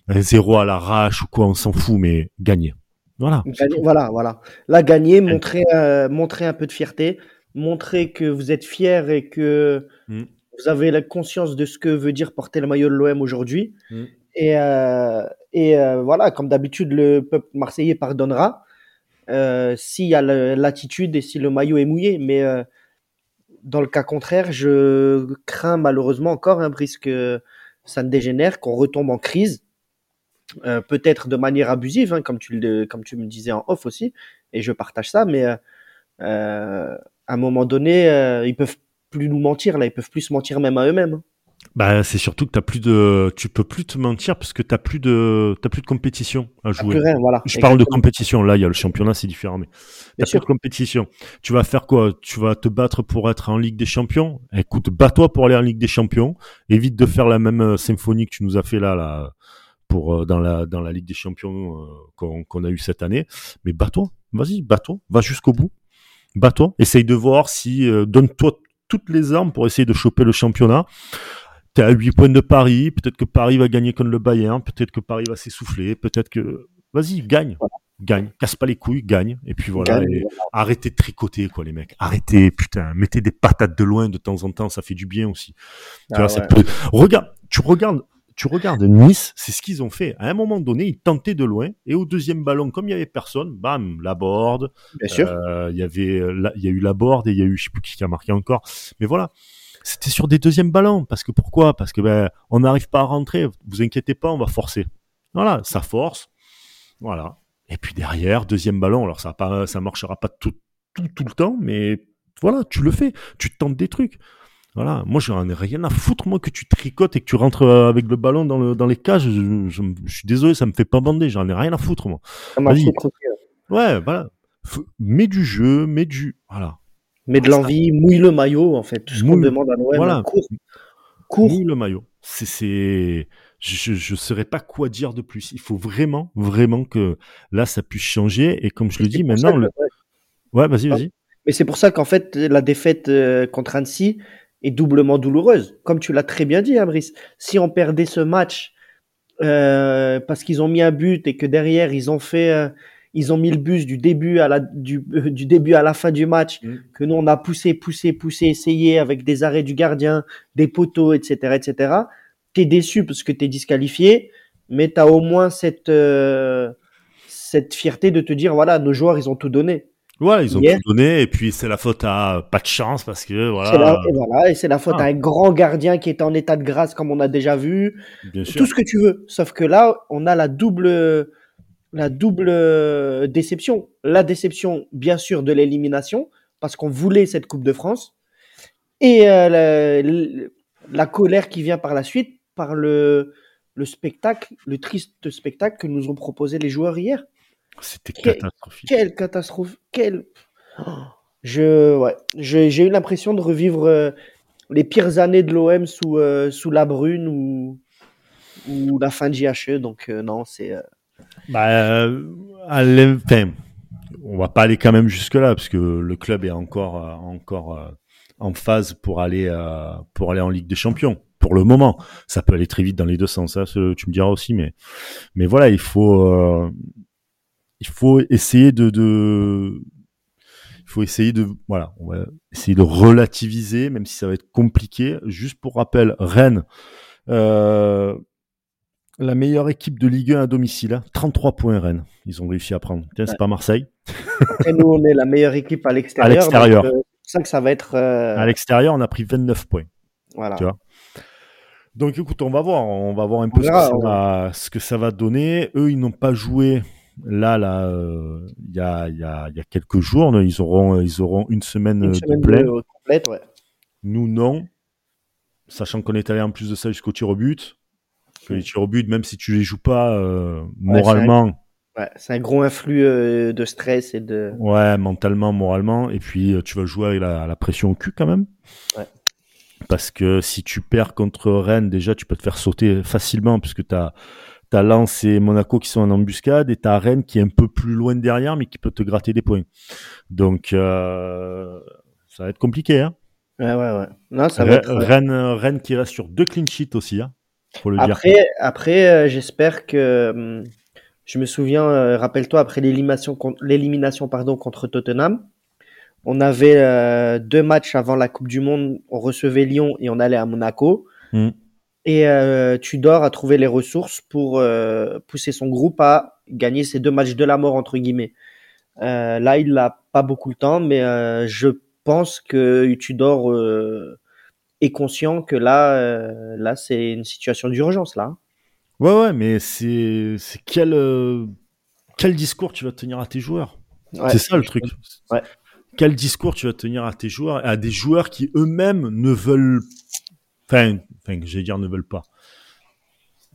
un zéro à l'arrache ou quoi, on s'en fout, mais gagner. Voilà. voilà, voilà. Là, gagner, montrer, euh, montrer un peu de fierté, montrer que vous êtes fier et que mm. Vous avez la conscience de ce que veut dire porter le maillot de l'OM aujourd'hui. Mm. Et, euh, et euh, voilà, comme d'habitude, le peuple marseillais pardonnera s'il y a l'attitude et si le maillot est mouillé. Mais dans le cas contraire, je crains malheureusement encore un que ça ne dégénère, qu'on retombe en crise euh, peut-être de manière abusive, hein, comme, tu le, comme tu me disais en off aussi, et je partage ça, mais euh, euh à un moment donné, euh, ils peuvent plus nous mentir, là, ils peuvent plus se mentir même à eux-mêmes. Hein. Bah, c'est surtout que t'as plus de, tu peux plus te mentir parce que t'as plus de, t'as plus de compétition à jouer. Rien, voilà, je parle de compétition. Là, il y a le championnat, c'est différent, mais t'as plus de compétition. Tu vas faire quoi? Tu vas te battre pour être en Ligue des Champions? Écoute, bats-toi pour aller en Ligue des Champions. Évite de faire la même symphonie que tu nous as fait là, là pour euh, dans la dans la Ligue des Champions euh, qu'on qu'on a eu cette année. Mais bats-toi, vas-y, bats-toi, va jusqu'au bout, bats-toi. Essaye de voir si euh, donne-toi toutes les armes pour essayer de choper le championnat. T'es à 8 points de Paris, peut-être que Paris va gagner contre le Bayern, peut-être que Paris va s'essouffler, peut-être que vas-y, gagne. Gagne, casse pas les couilles, gagne, et puis voilà. Et. Arrêtez de tricoter, quoi, les mecs. Arrêtez, putain, mettez des patates de loin de temps en temps, ça fait du bien aussi. Tu Ah vois, ça ouais. peut... Regarde, tu regardes, tu regardes Nice, c'est ce qu'ils ont fait. À un moment donné, ils tentaient de loin, et au deuxième ballon, comme il y avait personne, bam, la board. Bien sûr. euh, Il y avait, il y a eu la board et il y a eu, je sais plus qui a marqué encore. Mais voilà. C'était sur des deuxièmes ballons. Parce que pourquoi? Parce que, ben, on n'arrive pas à rentrer. Vous inquiétez pas, on va forcer. Voilà. Ça force. Voilà. Et puis derrière, deuxième ballon. Alors, ça pas, ça marchera pas tout, tout, tout le temps, mais voilà, tu le fais. Tu tentes des trucs. Voilà, moi j'en ai rien à foutre, moi, que tu tricotes et que tu rentres euh, avec le ballon dans, le, dans les cages. Je, je- je suis désolé, ça me fait pas bander, j'en ai rien à foutre, moi. Vas-y. Ouais, voilà. F- mets du jeu, mets du. Voilà. Mais de l'envie, mouille le maillot, en fait. Tout ce qu'on demande à l'OM, voilà. cours. Cours. Mouille le maillot. C'est, c'est, je, je saurais pas quoi dire de plus. Il faut vraiment, vraiment que là, ça puisse changer. Et comme je le dis, maintenant, que- le... ouais. ouais, vas-y, vas-y. Mais c'est pour ça qu'en fait, la défaite euh, contre Annecy est doublement douloureuse. Comme tu l'as très bien dit, hein, Brice. Si on perdait ce match euh, parce qu'ils ont mis un but et que derrière ils ont fait, euh, ils ont mis le bus du début à la du, euh, du début à la fin du match, Mm. que nous on a poussé, poussé, poussé, essayé avec des arrêts du gardien, des poteaux, etc., etc. T'es déçu parce que t'es disqualifié, mais t'as au moins cette euh, cette fierté de te dire voilà, nos joueurs ils ont tout donné. Ouais, ils ont tout donné. Et puis, c'est la faute à pas de chance parce que, C'est la, voilà. et voilà, et c'est la faute Ah. à un grand gardien qui est en état de grâce, comme on a déjà vu. Bien sûr. Tout ce que tu veux. Sauf que là, on a la double, la double déception. La déception, bien sûr, de l'élimination, parce qu'on voulait cette Coupe de France. Et euh, la, la colère qui vient par la suite, par le, le spectacle, le triste spectacle que nous ont proposé les joueurs hier. C'était catastrophique. Quelle catastrophe. Quelle. Oh, Je, ouais, je- j'ai eu l'impression de revivre euh, les pires années de l'OM sous, euh, sous la brune ou, ou la fin de JHE. Donc, euh, non, c'est. euh, Bah, enfin, on va pas aller quand même jusque là parce que le club est encore encore en phase pour aller pour aller en Ligue des Champions. Pour le moment, ça peut aller très vite dans les deux sens. Ça, tu me diras aussi, mais mais voilà, il faut euh, il faut essayer de, de il faut essayer de voilà, on va essayer de relativiser, même si ça va être compliqué. Juste pour rappel, Rennes. Euh, la meilleure équipe de Ligue 1 à domicile, hein. 33 points Rennes. Ils ont réussi à prendre. Tiens, c'est pas Marseille. Après, nous, on est la meilleure équipe à l'extérieur. À l'extérieur. euh, C'est ça que ça va être. euh, À l'extérieur, on a pris 29 points. voilà. tu vois. Donc écoute, on va voir, on va voir un peu que va, ce que ça va donner. Eux, ils n'ont pas joué là, là, euh, il y a, y a, y a quelques jours. Ils auront, ils auront une semaine, Une euh, semaine de de- euh, complète, ouais. Nous, non. Sachant qu'on est allé en plus de ça jusqu'au tir au but. Que les tirs au but, même si tu les joues pas euh, moralement, Ouais, c'est un gros influx euh, de stress et de. Ouais, mentalement, moralement. Et puis, euh, tu vas jouer avec la, la pression au cul quand même. Ouais. Parce que si tu perds contre Rennes, déjà, tu peux te faire sauter facilement puisque tu as, Lens et Monaco qui sont en embuscade et tu as Rennes qui est un peu plus loin derrière mais qui peut te gratter des points. Donc, euh, ça va être compliqué. Hein. Ouais, ouais, ouais. Non, ça va Re- être. Rennes, Rennes qui reste sur deux clean sheets aussi, hein, faut le dire. Après, euh, j'espère que. hum, je me souviens, euh, rappelle-toi, après l'élimination, con- l'élimination pardon, contre Tottenham, on avait deux matchs avant la Coupe du Monde. On recevait Lyon et on allait à Monaco. Mm. Et euh, Tudor a trouvé les ressources pour euh, pousser son groupe à gagner ces deux matchs de la mort, entre guillemets. Euh, là, il n'a pas beaucoup le temps, mais je pense que Tudor est conscient que là, là c'est une situation d'urgence. là. hein. Ouais, ouais, mais c'est c'est quel, quel discours tu vas tenir à tes joueurs? Ouais. C'est ça le truc. Ouais. Quel discours tu vas tenir à tes joueurs, à des joueurs qui eux-mêmes ne veulent, enfin, enfin, j'allais dire ne veulent pas.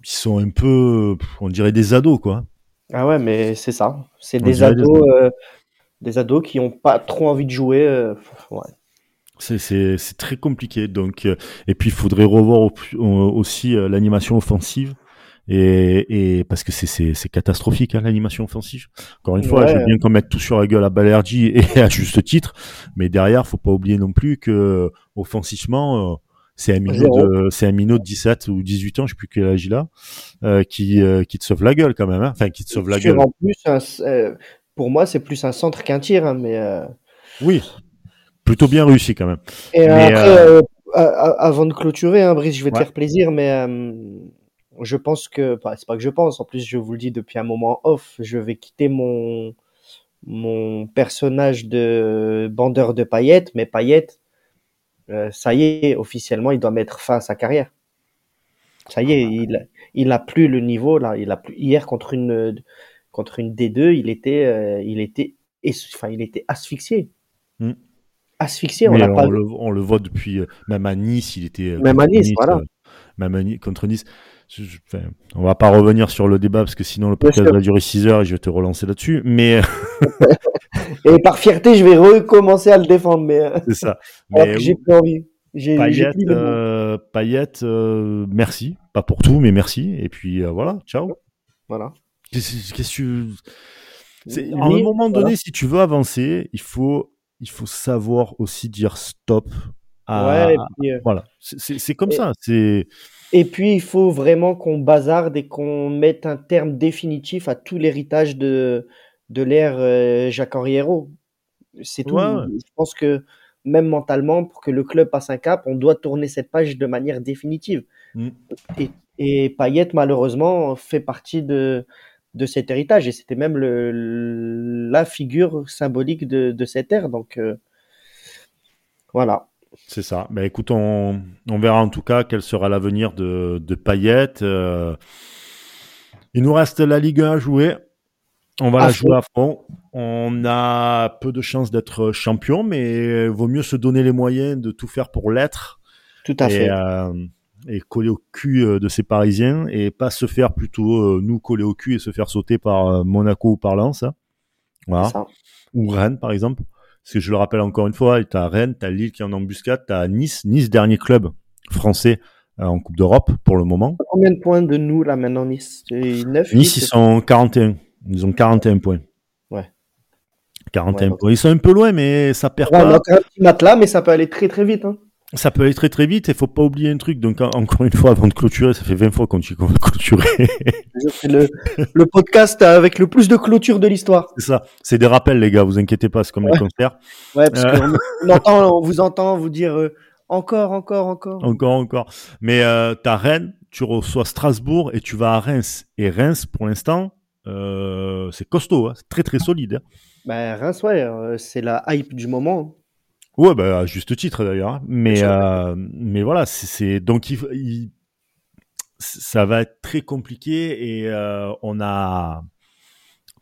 Ils sont un peu, on dirait des ados, quoi. Ah ouais, mais c'est ça. C'est des ados, euh, des ados qui ont pas trop envie de jouer. euh, ouais. C'est très compliqué. Donc, euh, et puis il faudrait revoir au- au- aussi euh, l'animation offensive. Et, et parce que c'est catastrophique hein, l'animation offensive. Encore une fois, Ouais. je veux bien qu'on mette tout sur la gueule à Balerdi et à juste titre, mais derrière, faut pas oublier non plus que offensivement, c'est un minot Zéro. de c'est un minot de 17 ou 18 ans, je sais plus quel âge il a, euh, qui euh, qui te sauve la gueule quand même. Hein. Enfin, qui te sauve la gueule. En plus, un- euh, pour moi, c'est plus un centre qu'un tir, hein, mais. Oui, plutôt bien réussi quand même. Et Mais, après, avant de clôturer, hein, Brice, je vais te faire plaisir, mais je pense que, enfin, c'est pas que je pense, en plus, je vous le dis depuis un moment off, je vais quitter mon, mon personnage de bandeur de paillettes, mais paillettes, euh, ça y est, officiellement, il doit mettre fin à sa carrière. Ça y est, il, il a plus le niveau, là, il a plus, hier contre une, contre une D2, il était, euh, il était, enfin, il était asphyxié. Hmm. Asphyxié, on l'a pas on, le, on le voit depuis, euh, même à Nice, il était. Même à Nice, voilà. même à Nice- contre Nice. Enfin, on va pas revenir sur le débat parce que sinon le podcast va durer 6 heures et je vais te relancer là-dessus. Mais Et par fierté, je vais recommencer à le défendre, mais euh, c'est ça. Mais j'ai plus envie. J'ai j'ai Payet, plus les mots. euh, euh, merci. Pas pour tout, mais merci. Et puis euh, voilà, ciao. Voilà. Qu'est-ce que tu- À un moment donné, voilà. si tu veux avancer, il faut, il faut savoir aussi dire stop. À... Ouais, et puis, euh, Voilà, c'est- comme Et- ça. C'est et puis, il faut vraiment qu'on bazarde et qu'on mette un terme définitif à tout l'héritage de, de l'ère euh, Jacques-Henri Hérault. C'est tout. Ouais. Je pense que même mentalement, pour que le club passe un cap, on doit tourner cette page de manière définitive. Mm. Et, et Payet, malheureusement, fait partie de, de cet héritage. Et c'était même le, la figure symbolique de, de cette ère. Donc, euh, voilà. C'est ça. Ben écoute, on, on verra en tout cas quel sera l'avenir de, de Payet. Euh, il nous reste la Ligue 1 à jouer. On va À la jouer à fond. On a peu de chances d'être champion, mais vaut mieux se donner les moyens de tout faire pour l'être Tout à et, fait. euh, et coller au cul euh, de ces Parisiens et pas se faire plutôt euh, nous coller au cul et se faire sauter par Monaco ou par Lens. hein. Voilà Ça. ou Rennes par exemple. Parce que je le rappelle encore une fois, tu as Rennes, tu as Lille qui est en embuscade, tu as Nice, Nice dernier club français euh, en Coupe d'Europe pour le moment. Combien de points de nous là maintenant Nice? C'est 9 Nice, ils sont 41. Ils ont 41 points. Ouais. 41 Ouais, donc- points. Ils sont un peu loin, mais ça perd Ouais, on a pas. un petit matelas, mais ça peut aller très très vite. Hein. Ça peut aller très très vite et faut pas oublier un truc. Donc en- encore une fois, avant de clôturer, ça fait 20 fois qu'on dit qu'on va clôturer. C'est le, le podcast avec le plus de clôture de l'histoire. C'est ça. C'est des rappels, les gars. Vous inquiétez pas, c'est comme les Ouais. concerts. Ouais, parce Euh. qu'on on entend, on vous entend vous dire euh, encore, encore, encore. Encore, encore. Mais euh, t'as Rennes, tu reçois Strasbourg et tu vas à Reims. Et Reims, pour l'instant, euh, c'est costaud, hein. c'est très très solide. hein. Ben, Reims, ouais, c'est la hype du moment. Ouais, bah, à juste titre d'ailleurs. hein. Mais, euh, mais voilà, c'est- c'est donc il, il- ça va être très compliqué et euh, on a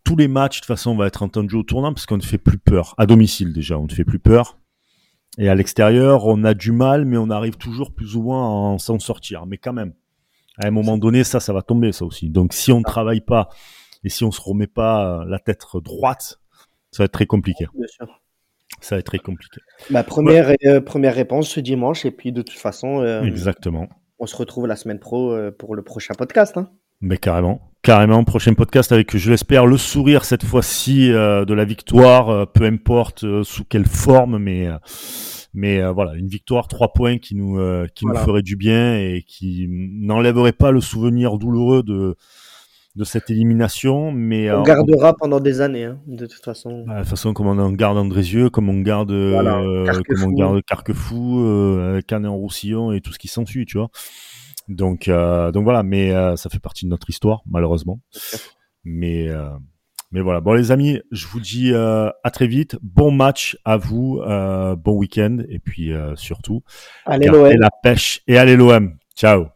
tous les matchs de toute façon on va être entendus au tournant parce qu'on ne fait plus peur à domicile déjà, on ne fait plus peur. Et à l'extérieur, on a du mal, mais on arrive toujours plus ou moins à en s'en sortir. Mais quand même, à un moment donné, ça, ça va tomber, ça aussi. Donc, si on ne travaille pas et si on se remet pas la tête droite, ça va être très compliqué. Bien sûr. Ça va être très compliqué. Bah, première, euh, première réponse ce dimanche, et puis de toute façon, euh, Exactement. on se retrouve la semaine pro euh, pour le prochain podcast. Hein. Mais carrément, carrément. Prochain podcast avec, je l'espère, le sourire cette fois-ci de la victoire, peu importe sous quelle forme, mais mais voilà, une victoire, trois points qui nous qui Voilà. nous ferait du bien et qui n'enlèverait pas le souvenir douloureux de de cette élimination, mais On euh, gardera pendant des années, hein, de toute façon. bah, de toute façon, comme on en garde Andrézieux, comme on garde, euh, Voilà, comme on garde Carquefou, euh, Canet-en-Roussillon et tout ce qui s'ensuit, tu vois. Donc, euh, donc voilà, mais euh, ça fait partie de notre histoire, malheureusement. Mais, euh, mais voilà. Bon, les amis, je vous dis euh, à très vite. Bon match à vous, euh, bon week-end, et puis euh, surtout, Allez, gardez la pêche et allez l'OM. Ciao.